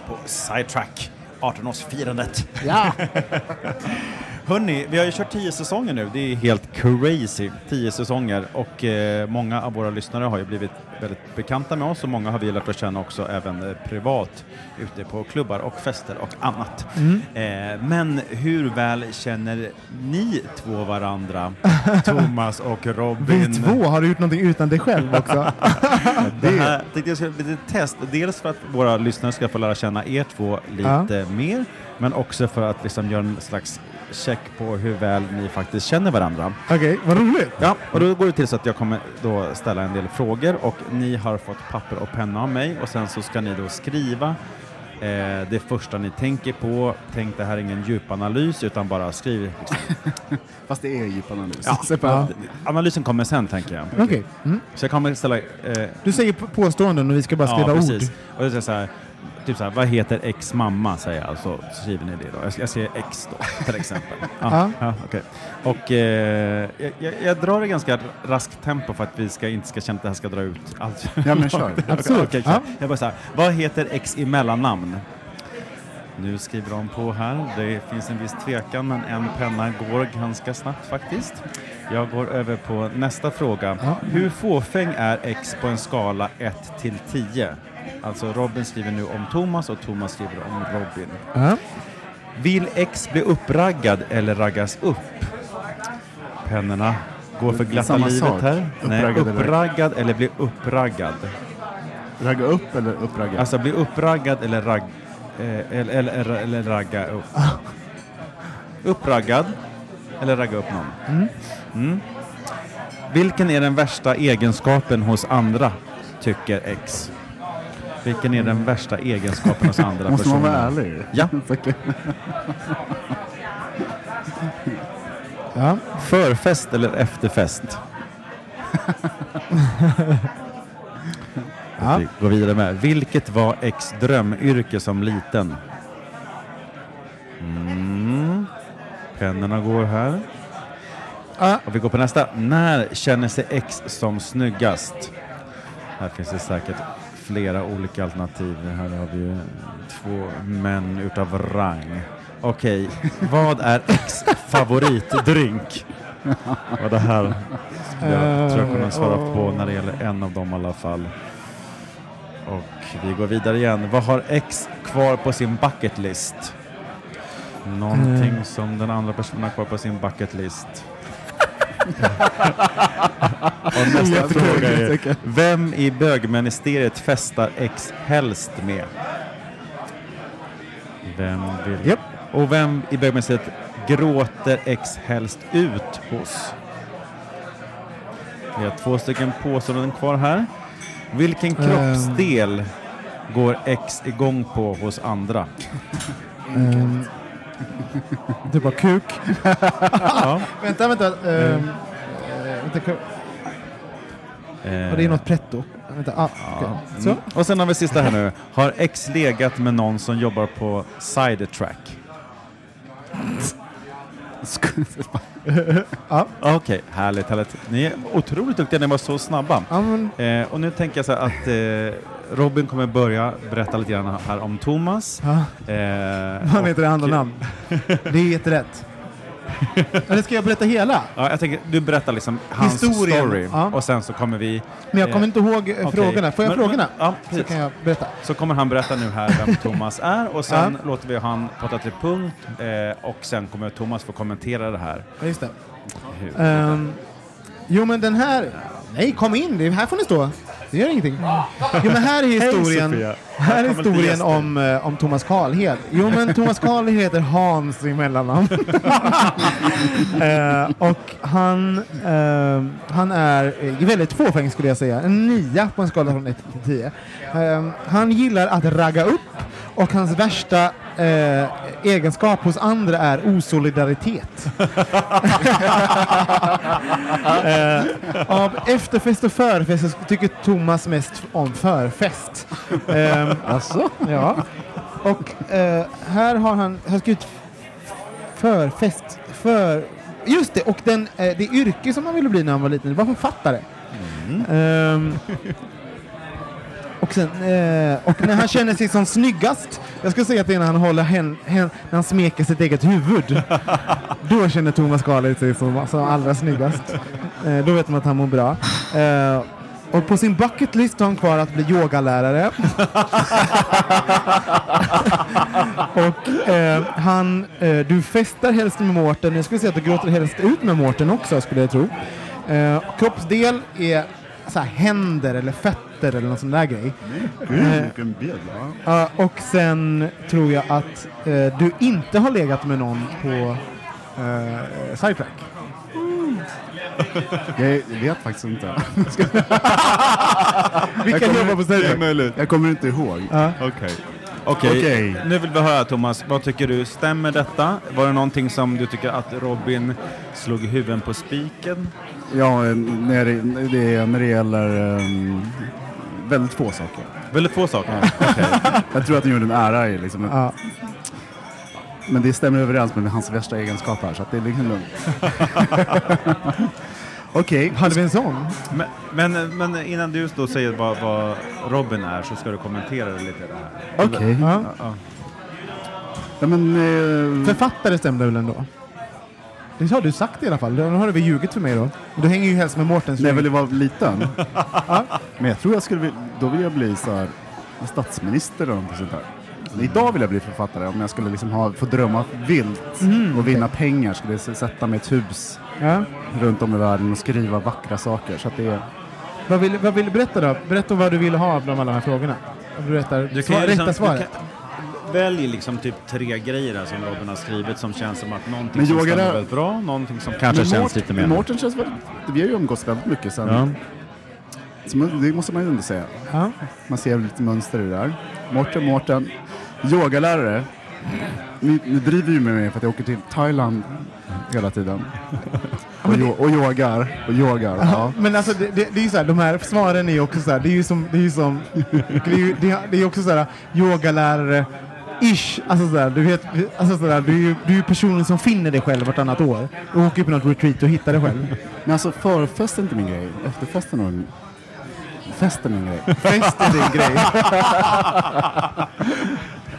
på Sidetrack, 18-årsfirandet. Ja! Hörni, vi har ju kört tio säsonger nu. Det är helt crazy. Tio säsonger och eh, många av våra lyssnare har ju blivit väldigt bekanta med oss och många har vi lärt att känna också även eh, privat ute på klubbar och fester och annat. Eh, men hur väl känner ni två varandra? Thomas och Robin? Vi två, har du gjort någonting utan dig själv också? Det här tänkte jag skulle bli ett test. Dels för att våra lyssnare ska få lära känna er två lite mer, men också för att liksom göra en slags check på hur väl ni faktiskt känner varandra. Okej, vad roligt. Ja, och då går det till så att jag kommer då ställa en del frågor och ni har fått papper och penna av mig och sen så ska ni då skriva Eh, det första ni tänker på, tänk det här är ingen djupanalys utan bara skriv. Liksom. Fast det är djupanalys. Ja. Separat. Analysen kommer sen tänker jag. Okej. Mm. Så jag kommer ställa... Eh, Du säger påståenden och vi ska bara skriva ja, ord. precis. Och jag säger så här, typ så här, vad heter X mamma? Säger jag, så skriver ni det då. Jag, jag säger X då, till exempel. Ja. Ja, okej. Och eh, jag, jag, drar i ganska raskt tempo för att vi ska, inte ska känna att det här ska dra ut allt. Ja, men kör. Absolut. Okej, Ja. Jag bara så här, vad heter X i mellannamn? Nu skriver de på här. Det finns en viss tvekan, men en penna går ganska snabbt faktiskt. Jag går över på nästa fråga. Ja. Hur fåfäng är X på en skala 1 till 10? Alltså Robin skriver nu om Thomas och Thomas skriver om Robin. Ja. Vill X bli uppraggad eller raggas upp? Pennorna går för glatta Samma livet sak. här. Nej, Uppraggad eller- uppraggad eller bli uppraggad? Ragga upp eller uppragga? Alltså bli uppraggad eller ragg... Eh, eller, eller, eller ragga upp. Uppraggad eller ragga upp någon. Mm. Vilken är den värsta egenskapen hos andra, tycker X? Vilken är den värsta egenskapen hos andra Måste man personer? vara ärlig? Ja. Ja. Förfest eller efterfest? Ja. Vi går vidare med. Vilket var X drömyrke som liten? Mm. Pennorna går här. Ja. Och vi går på nästa. När känner sig X som snyggast? Här finns det säkert flera olika alternativ. Här har vi ju två män utav rang. Okej, vad är X favoritdrink? Och det här jag tror jag kunna svara på när det gäller en av dem i alla fall. Och vi går vidare igen. Vad har X kvar på sin bucket list? Någonting Eh. som den andra personen har kvar på sin bucket list. Och nästa fråga är, vem i bögministeriet festar X helst med? Vem vill... Japp. Och vem i bögministeriet gråter X helst ut hos? Vi har två stycken påståenden kvar här. Vilken kroppsdel går X igång på hos andra? Ehm, det var kuk. Ja. vänta, vänta. ehm, eh, vänta Eh, det är något pretto. Vänta, ah. Så. Mm. Och sen har vi sista här nu. Har X legat med någon som jobbar på Sidetrack? Ja. Okej, härligt, härligt. Ni är otroligt duktiga, ni var så snabba. Ja, men, Eh, och nu tänker jag så här att eh, Robin kommer börja berätta lite grann här om Thomas. ja. Eh, Han heter det andra namn. Det är jätterätt. Eller ska jag berätta hela? Ja, jag tänker, du berättar liksom hans Historien, story ja. och sen så kommer vi... Men jag kommer inte ihåg eh, okej. frågorna. Får jag Men- frågorna? Men, ja, Så precis. kan jag berätta. Så kommer han berätta nu här vem Thomas är och sen låter vi han prata till punkt eh, och sen kommer Thomas få kommentera det här. Ja, Just det. Hur- Ehm, jo, men den här... Nej, kom in. Det här får ni stå. Det gör ingenting. Jo, men här är historien, Sofia. här är historien om, eh, om Thomas Karlhed. Jo, men Thomas Karlhed heter Hans i mellannamn. Eh, och han, eh, han är eh, väldigt fåfäng skulle jag säga. En nia på en skala från 1 till 10. Eh, han gillar att ragga upp och hans värsta eh, egenskap hos andra är osolidaritet. Eh, av efterfest och förfest tycker Thomas mest om förfest. Eh, Alltså? ja. Och eh, här har han, han skrivit förfest. För, just det, och den, eh, det yrke som han ville bli när han var liten, det var författare. Ehm, och, sen, eh, och när han känner sig som snyggast, jag skulle säga att det är när han håller hen, hen, när han smeker sitt eget huvud. Då känner Thomas Karlhed sig som, som allra snyggast. Eh, då vet man att han mår bra. Eh, och på sin bucket list har han kvar att bli yogalärare. och eh, han, eh, du festar helst med Mårten. Jag skulle säga att du gråter helst ut med Mårten också skulle jag tro. Eh, kroppsdel är så här, händer eller fötter eller någon sån där grej. Gud, vilken bild. Ja. Ja, och sen tror jag att eh, du inte har legat med någon på eh, Sidetrack. Jag vet faktiskt inte. Vilka jobbar på Sidetrack? möjligt. Jag kommer inte ihåg. Ja. Okej. Okej, Okej. nu vill vi höra Thomas, vad tycker du? Stämmer detta? Var det någonting som du tycker att Robin slog huvudet på spiken? Ja, när det, det, är- när det gäller ehm, väldigt få saker. Väldigt få saker. Jag tror att han gjorde en ära i liksom, Ja. Men det stämmer överens med hans värsta egenskaper så att det är liksom lugnt. Okej, Hade vi en sån? Men, men, men innan du då säger vad, vad Robin är så ska du kommentera det lite. Det här. okej. Ja. Ja. Ja, men, eh, Författare stämde väl ändå? Det har du sagt i alla fall. Nu har du väl ljugit för mig då. Du hänger ju helst med Mårtens när jag ville vara liten. Men jag tror jag skulle, då vill jag bli så här, statsminister eller något sånt där. Men Idag vill jag bli författare. Om jag skulle liksom ha, få drömma vilt och vinna pengar skulle jag sätta mig i ett hus Ja. runt om i världen och skriva vackra saker. Så att det är, Vad vill, vad vill du berätta då? Berätta vad du vill ha av de alla de här frågorna. Om Du berättar Du svar, kan ju liksom, rätta svaret. du kan, välj liksom typ tre grejer här som Robin har skrivit som känns som att någonting Men som stämmer där- väldigt bra, någonting som kanske Men känns lite mer... Mårten känns väldigt, vi har ju umgåtts väldigt mycket sen. Ja. Så man- det måste man ju ändå säga. Ja. Man ser lite mönster i det där. Mårten, Mårten. Yogalärare. Ni, ni driver ju med mig för att jag åker till Thailand hela tiden. Och, yo, och yogar. Och yogar. Ja. Men alltså det, det, det är ju så här, de här svaren är ju också så här, det är ju som, det är ju som, det är ju, är, det är också så här yogalärare, ish, alltså så här, du vet, alltså så här, du är ju du är personen som finner dig själv vartannat år och åker på något retreat och hittar dig själv. Men alltså förfest är inte min grej. Efterfesten är en... Festen är min grej. Fest är din grej.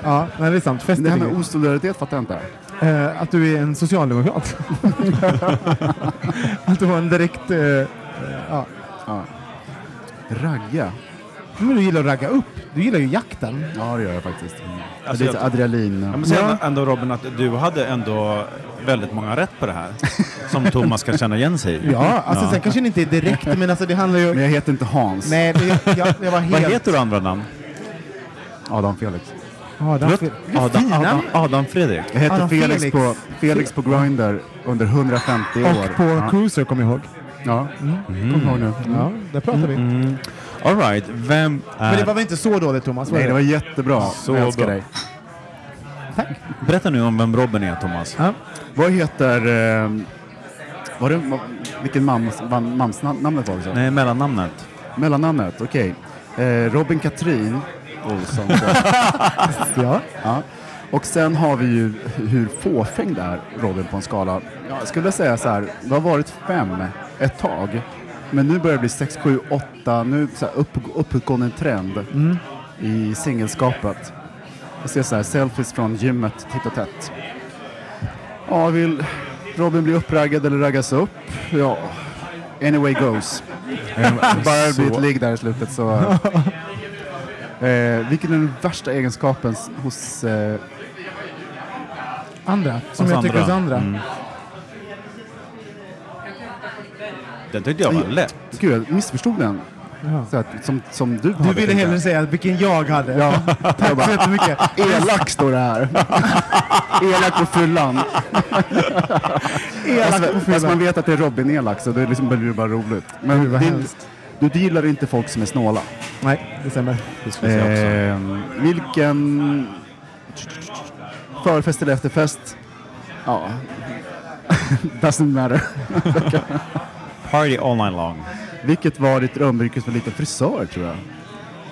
ja, nej, det är sant. Fest Det är här din med grej. osolidaritet fattar jag inte. Eh, att du är en socialdemokrat. att du har en direkt, eh, eh, ja. Ja. Ragga. Men du gillar att ragga upp. Du gillar ju jakten. Ja, det gör jag faktiskt. Alltså, Lite jag- adrenalin. Jag måste säga ändå Robin att du hade ändå väldigt många rätt på det här. Som Thomas kan känna igen sig i. Ja, alltså sen kanske inte är direkt, men alltså det handlar ju... Men jag heter inte Hans. Nej, det, jag, jag var helt... Vad heter du andra namn? Adam Felix. Adam, Adam, Adam, Adam Fredrik? Jag heter Adam Felix, Felix. På, Felix på Grindr under 150 år. Och på ja. Cruiser, kommer jag ihåg. Ja, kom ihåg nu. Ja, där pratar vi. Mm. All right. vem är... Men det var väl inte så dåligt, Thomas? Nej, det var jättebra. Så jag älskar bra. dig. Berätta nu om vem Robin är, Thomas. Ja. Vad heter... Eh, var det, vad- vilken mams, vam- mams nam- namnet var det så? Nej, mellannamnet. Mellannamnet, okej. Eh, Robin Katrin Olsson. ja. ja. Och sen har vi ju hur fåfäng det är, Robin, på en skala. Ja, jag skulle säga så här, det har varit fem ett tag. Men nu börjar det bli sex, sju, åtta, nu så här upp, uppåtgående trend i singelskapet. Jag ser så här, selfies från gymmet titt och tätt. Ja, vill Robin bli uppraggad eller raggas upp? Ja, anyway goes. Bara det blir ett ligg där i slutet så... Eh, vilken är den värsta egenskapen hos... Eh, Andra, som Hos jag tycker hos andra. Mm. Den tyckte jag var lätt. gud, jag missförstod den. Jaha. Så att, som, som du Du ville hellre säga vilken jag hade. Ja. Tack så jättemycket. Elak står det här. elak på fyllan. Elak Fast, på fast fyllan. man vet att det är Robin elak så det liksom blir det bara roligt. Men Gud, vad din, du, du gillar inte folk som är snåla. Nej, det stämmer. Det. Eh, vilken förfest eller efterfest? Ja, doesn't matter. Party all night long. Vilket var ditt drömyrke som liten frisör tror jag?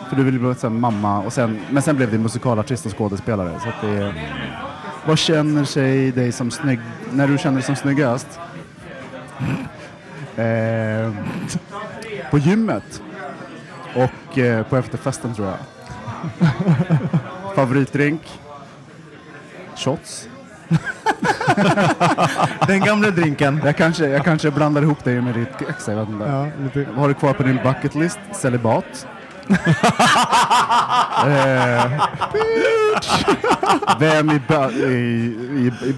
För du ville bli sen mamma, och sen, men sen blev du musikalartist och skådespelare. Så att det är, vad känner sig dig som snygg, när du känner dig som snyggast? Eh, på gymmet och eh, på efterfesten tror jag. Favoritdrink? Shots? Den gamla drinken. Jag kanske, jag kanske blandar ihop dig med ditt ex, jag vet inte. Ja, lite. Vad har du kvar på din bucket list? Celibat? eh, vem i, i, i, i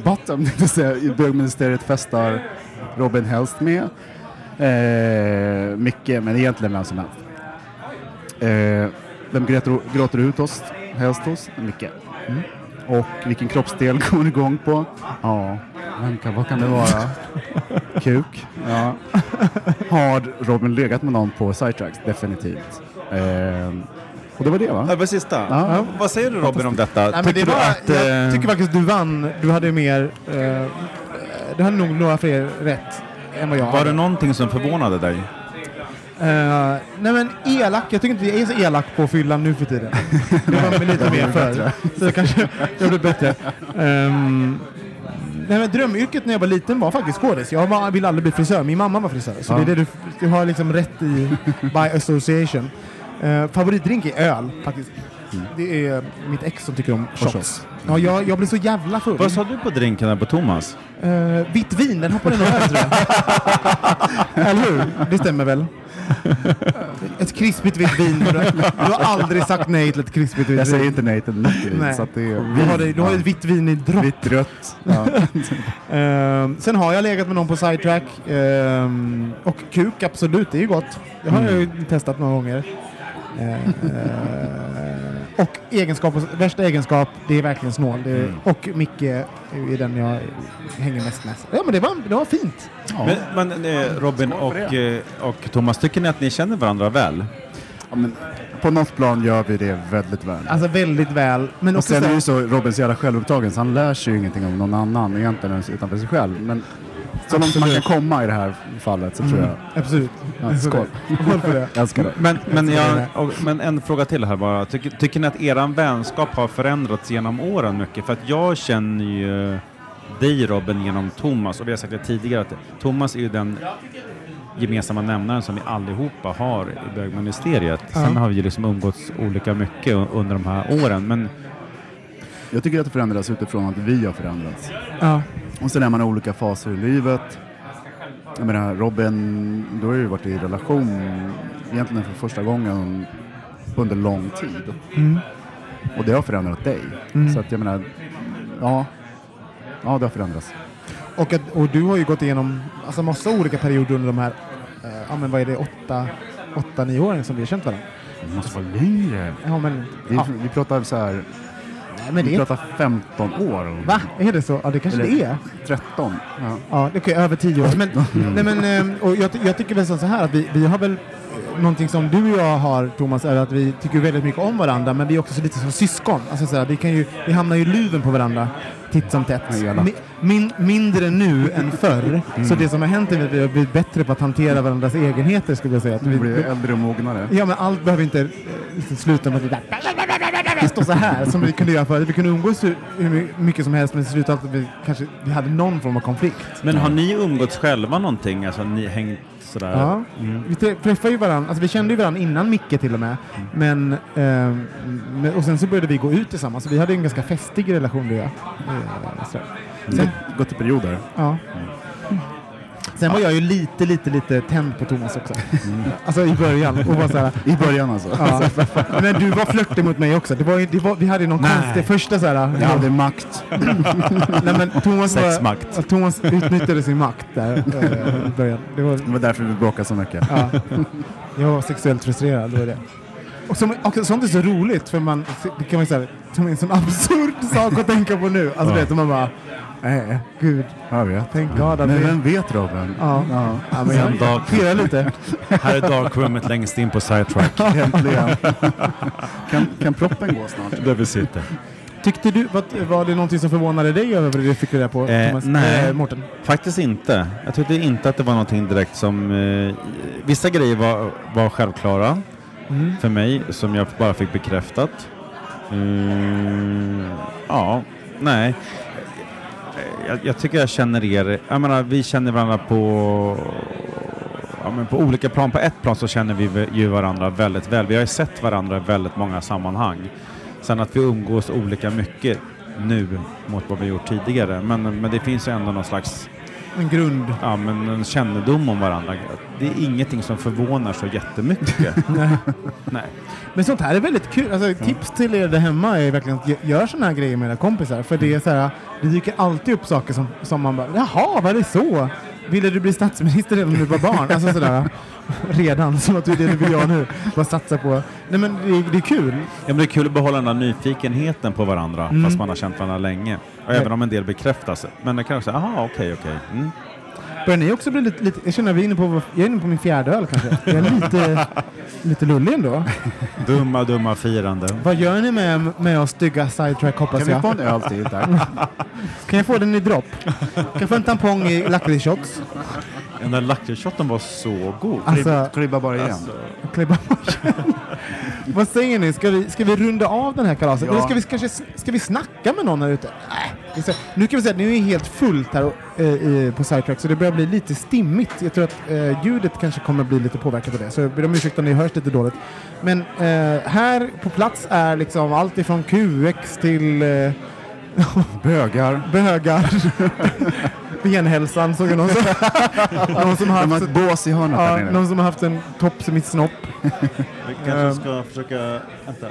säga, i bögministeriet festar Robin helst med? Eh, Micke, men egentligen vem som helst. Eh, vem gråter, gråter ut hos, helst hos? Micke. Mm. Och vilken kroppsdel går du igång på? Ja, vem kan, vad kan det vara? Kuk? Ja. Har Robin legat med någon på sidetracks? Definitivt. Eh, Och det var det va? Det var sista. Ja. Vad säger du Robin om detta? Nej, men det Tycker du var, att... jag eh, tycker faktiskt du vann. Du hade mer... Eh, du hade nog några fler rätt än vad jag Var hade. det någonting som förvånade dig? Eh, nej men elak, jag tycker inte jag är så elak på fyllan nu för tiden. Det var lite mer förr. Så kanske jag blev bättre. Ehm, nej men drömyrket när jag var liten var faktiskt skådis. Jag var, ville aldrig bli frisör, min mamma var frisör. Så Ja. det är det du, du har liksom rätt i by association. Uh, favoritdrink är öl faktiskt. Det är mitt ex som tycker om shots. shots. Ja, jag, jag blir så jävla full. Vad sa du på drinken på Thomas? Uh, vitt vin, den hoppade nog över tror jag. Eller hur? Det stämmer väl? Ett krispigt vitt vin. Du, har aldrig sagt nej till ett krispigt vitt Jag vin. säger inte nej till mycket vin, Nej. så att det är Du har, det, du har ett vitt vin i dropp. vitt rött. Ja. Ehm, sen har jag legat med någon på sidetrack. Ehm, och kuk, absolut, det är ju gott. Det har jag ju testat några gånger. Ehm, och egenskap, värsta egenskap, det är verkligen snål. Det, Och Micke är den jag hänger mest med. Ja, men det var, det var fint. Men, men eh, Robin och, eh, och Thomas, tycker ni att ni känner varandra väl? Ja, men på något plan gör vi det väldigt väl. Alltså väldigt väl. Men Och också sen är ju så Robin så jävla självupptagen så han lär sig ju ingenting om någon annan egentligen ens utanför sig själv. Men så långt man kan komma i det här fallet så tror jag. absolut. Ja, skål. Skål för det. Jag älskar det. Men, men, Jag och, men en fråga till här bara. Tycker, tycker ni att eran vänskap har förändrats genom åren mycket? För att jag känner ju dig Robin genom Thomas och vi har sagt det tidigare att Thomas är ju den gemensamma nämnaren som vi allihopa har i bögministeriet. Sen har vi ju liksom umgåtts olika mycket under de här åren. Men Jag tycker att det förändras utifrån att vi har förändrats. Ja. Och sen är man i olika faser i livet. Jag menar Robin, du har ju varit i relation egentligen för första gången under lång tid. Mm. Och det har förändrat dig. Mm. Så att jag menar, ja. Ja, det har förändrats. Och, att, och du har ju gått igenom alltså, massa olika perioder under de här, eh, ja men vad är det, åtta, åtta nio åren som vi har känt varandra. Det måste vara längre. Ja men, Vi, ja, vi pratar så här, nej, men vi det är, pratar 15 år. va? Är det så? Ja det kanske Eller- det är. 13. Ja. Ja, det är över tio år. Men, nej, men, eh, och jag, jag tycker väl så här att vi, vi har väl Någonting som du och jag har Thomas är att vi tycker väldigt mycket om varandra men vi är också så lite som syskon. Alltså, så här, vi, kan ju, vi hamnar ju i luven på varandra titt som tätt. Ja, gärna. Mi, min, mindre nu än förr. Så det som har hänt är att vi har blivit bättre på att hantera varandras egenheter skulle jag säga. Att Vi vi, blir äldre och mognare. Ja, men allt behöver inte eh, liksom sluta med att vi där, stå så här som vi kunde göra förut. Vi kunde umgås hur, hur mycket som helst men det slutade att vi kanske vi hade någon form av konflikt. Men har ni umgåtts själva någonting? Alltså ni hängt sådär? Ja. Vi trä- träffade ju varandra, alltså vi kände ju varandra innan Micke till och med. Men, ehm, men, och sen så började vi gå ut tillsammans. Så vi hade en ganska festig relation du och jag. Eh, så. Sen, Gått i perioder. ja. Sen var jag ju lite, lite, lite tänd på Thomas också. Alltså i början. Och var så här, I början alltså. ja. Men du var flörtig mot mig också. Det var, ju- det var, vi hade ju någon Nej. konstig första så här. Jag hade makt. Nej, men Thomas, var, Sexmakt. ja, Thomas utnyttjade sin makt där eh, i början. Det var, Det var därför vi bråkade så mycket. Ja. Jag var sexuellt frustrerad, det var det. Och, som, och sånt är så roligt, för man, det kan man säga, som en sån absurd sak att tänka på nu. Alltså Ja. vet man bara, nej, gud, Jag vet. thank God att Men vem vet Robin? Ja. Ja. Ja, men jag dag- pirrar lite. Här är darkroomet längst in på sidetrack. Äntligen. kan, kan proppen gå snart? där vi sitter. Tyckte du, var, var det någonting som förvånade dig över det du fick reda på, Eh, Thomas? nej. Eh? Faktiskt inte. Jag tyckte inte att det var någonting direkt som... Eh, vissa grejer var, var självklara Mm. för mig som jag bara fick bekräftat. Mm, ja, nej. Jag, jag tycker jag känner er... Jag menar, vi känner varandra på... Ja, men på olika plan. På ett plan så känner vi ju varandra väldigt väl. Vi har ju sett varandra i väldigt många sammanhang. Sen att vi umgås olika mycket nu mot vad vi gjort tidigare. Men, men det finns ju ändå någon slags en grund. ja, men en kännedom om varandra. Det är ingenting som förvånar så jättemycket. Nej. Men sånt här är väldigt kul. Alltså, tips till er där hemma är verkligen att gö- gör såna här grejer med era kompisar. För det är så här, det dyker alltid upp saker som, som man bara, jaha, var det så? Ville du bli statsminister redan när du var barn? Alltså sådär, redan, som att du är det du vill göra nu. Bara satsa på. Nej men det, är- det är kul. Ja, men det är kul att behålla den där nyfikenheten på varandra Mm. fast man har känt varandra länge. Och även om en del bekräftas. Men det kan också säga, aha, okej, okej. Mm. Börjar ni också bli lite, lite jag känner att vi är inne på, jag är inne på min fjärde öl kanske. Jag är lite, lite lullig ändå. Dumma, dumma firande. Vad gör ni med, med oss stygga sidetrack hoppas Kan vi jag? få en öl till där? Kan jag få den i dropp? Kan jag få en tampong i lakritsshots? Den där lakritsshotten var så god. Alltså, Klibba bara igen. klibba Vad säger ni? Ska vi, ska vi runda av den här kalaset? Ja. Eller ska vi kanske ska vi snacka med någon här ute? Nej. Nu kan vi säga att nu är helt fullt här eh, i, på Sidetrack så det börjar bli lite stimmigt. Jag tror att eh, ljudet kanske kommer bli lite påverkat av det. Så jag ber om ursäkt om ni hörs lite dåligt. Men eh, här på plats är liksom allt ifrån QX till eh, Bögar. bögar. Benhälsan såg jag någon som, någon som haft ett bås i hörnet Ja, någon som har haft en tops i mitt snopp. Vi kanske ska försöka... Vänta.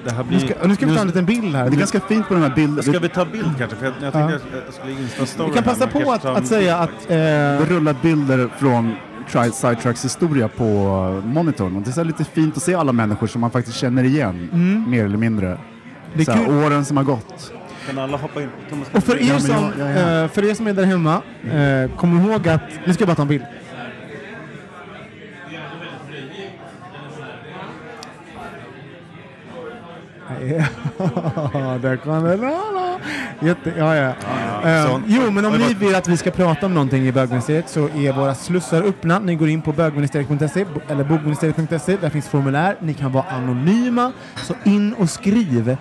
Eh, Det här blir... Nu ska, nu ska vi ta en liten bild här. Det är ganska fint på de här bilderna. Ska vi ta bild kanske? För jag, jag tänkte att jag skulle insta-story Vi kan passa här, på att, att säga att... Det Eh, rullar bilder från Sidetracks historia på monitorn. Och det är lite fint att se alla människor som man faktiskt känner igen, mer eller mindre. Mm. det är kul. åren som har gått. Kan alla hoppa in? Thomas, Och för er, Ja, som, jag- jag är- eh, för er som är där hemma, eh, kom ihåg att... Nu ska jag bara ta en bild. Ja, där kom det. Jätte, ja, ja. Sånt. jo, men om ni vill att vi ska prata om någonting i bögministeriet så är våra slussar öppna. Ni går in på bögministeriet.se eller bogministeriet.se. Där finns formulär. Ni kan vara anonyma, så in och skriv.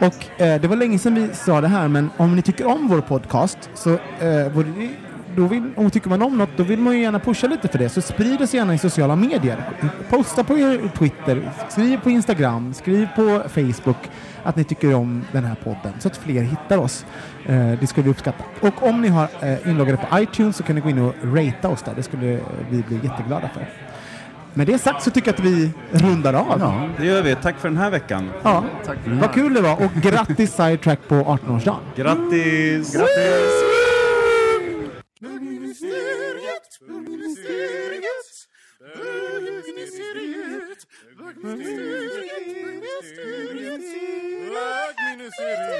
Och eh, det var länge sedan vi sa det här, men om ni tycker om vår podcast så eh, vore det då vill, om tycker man om något, då vill man ju gärna pusha lite för det. Så sprid oss gärna i sociala medier. Posta på er Twitter, skriv på Instagram, skriv på Facebook att ni tycker om den här podden så att fler hittar oss. Eh, det skulle vi uppskatta. Och om ni har eh, inloggade på iTunes så kan ni gå in och ratea oss där. Det skulle vi bli jätteglada för. Med det sagt så tycker jag att vi rundar av. Ja, Det gör vi. Tack för den här veckan. Ja. tack för här. Vad kul det var och grattis Sidetrack på 18-årsdagen. Grattis! City.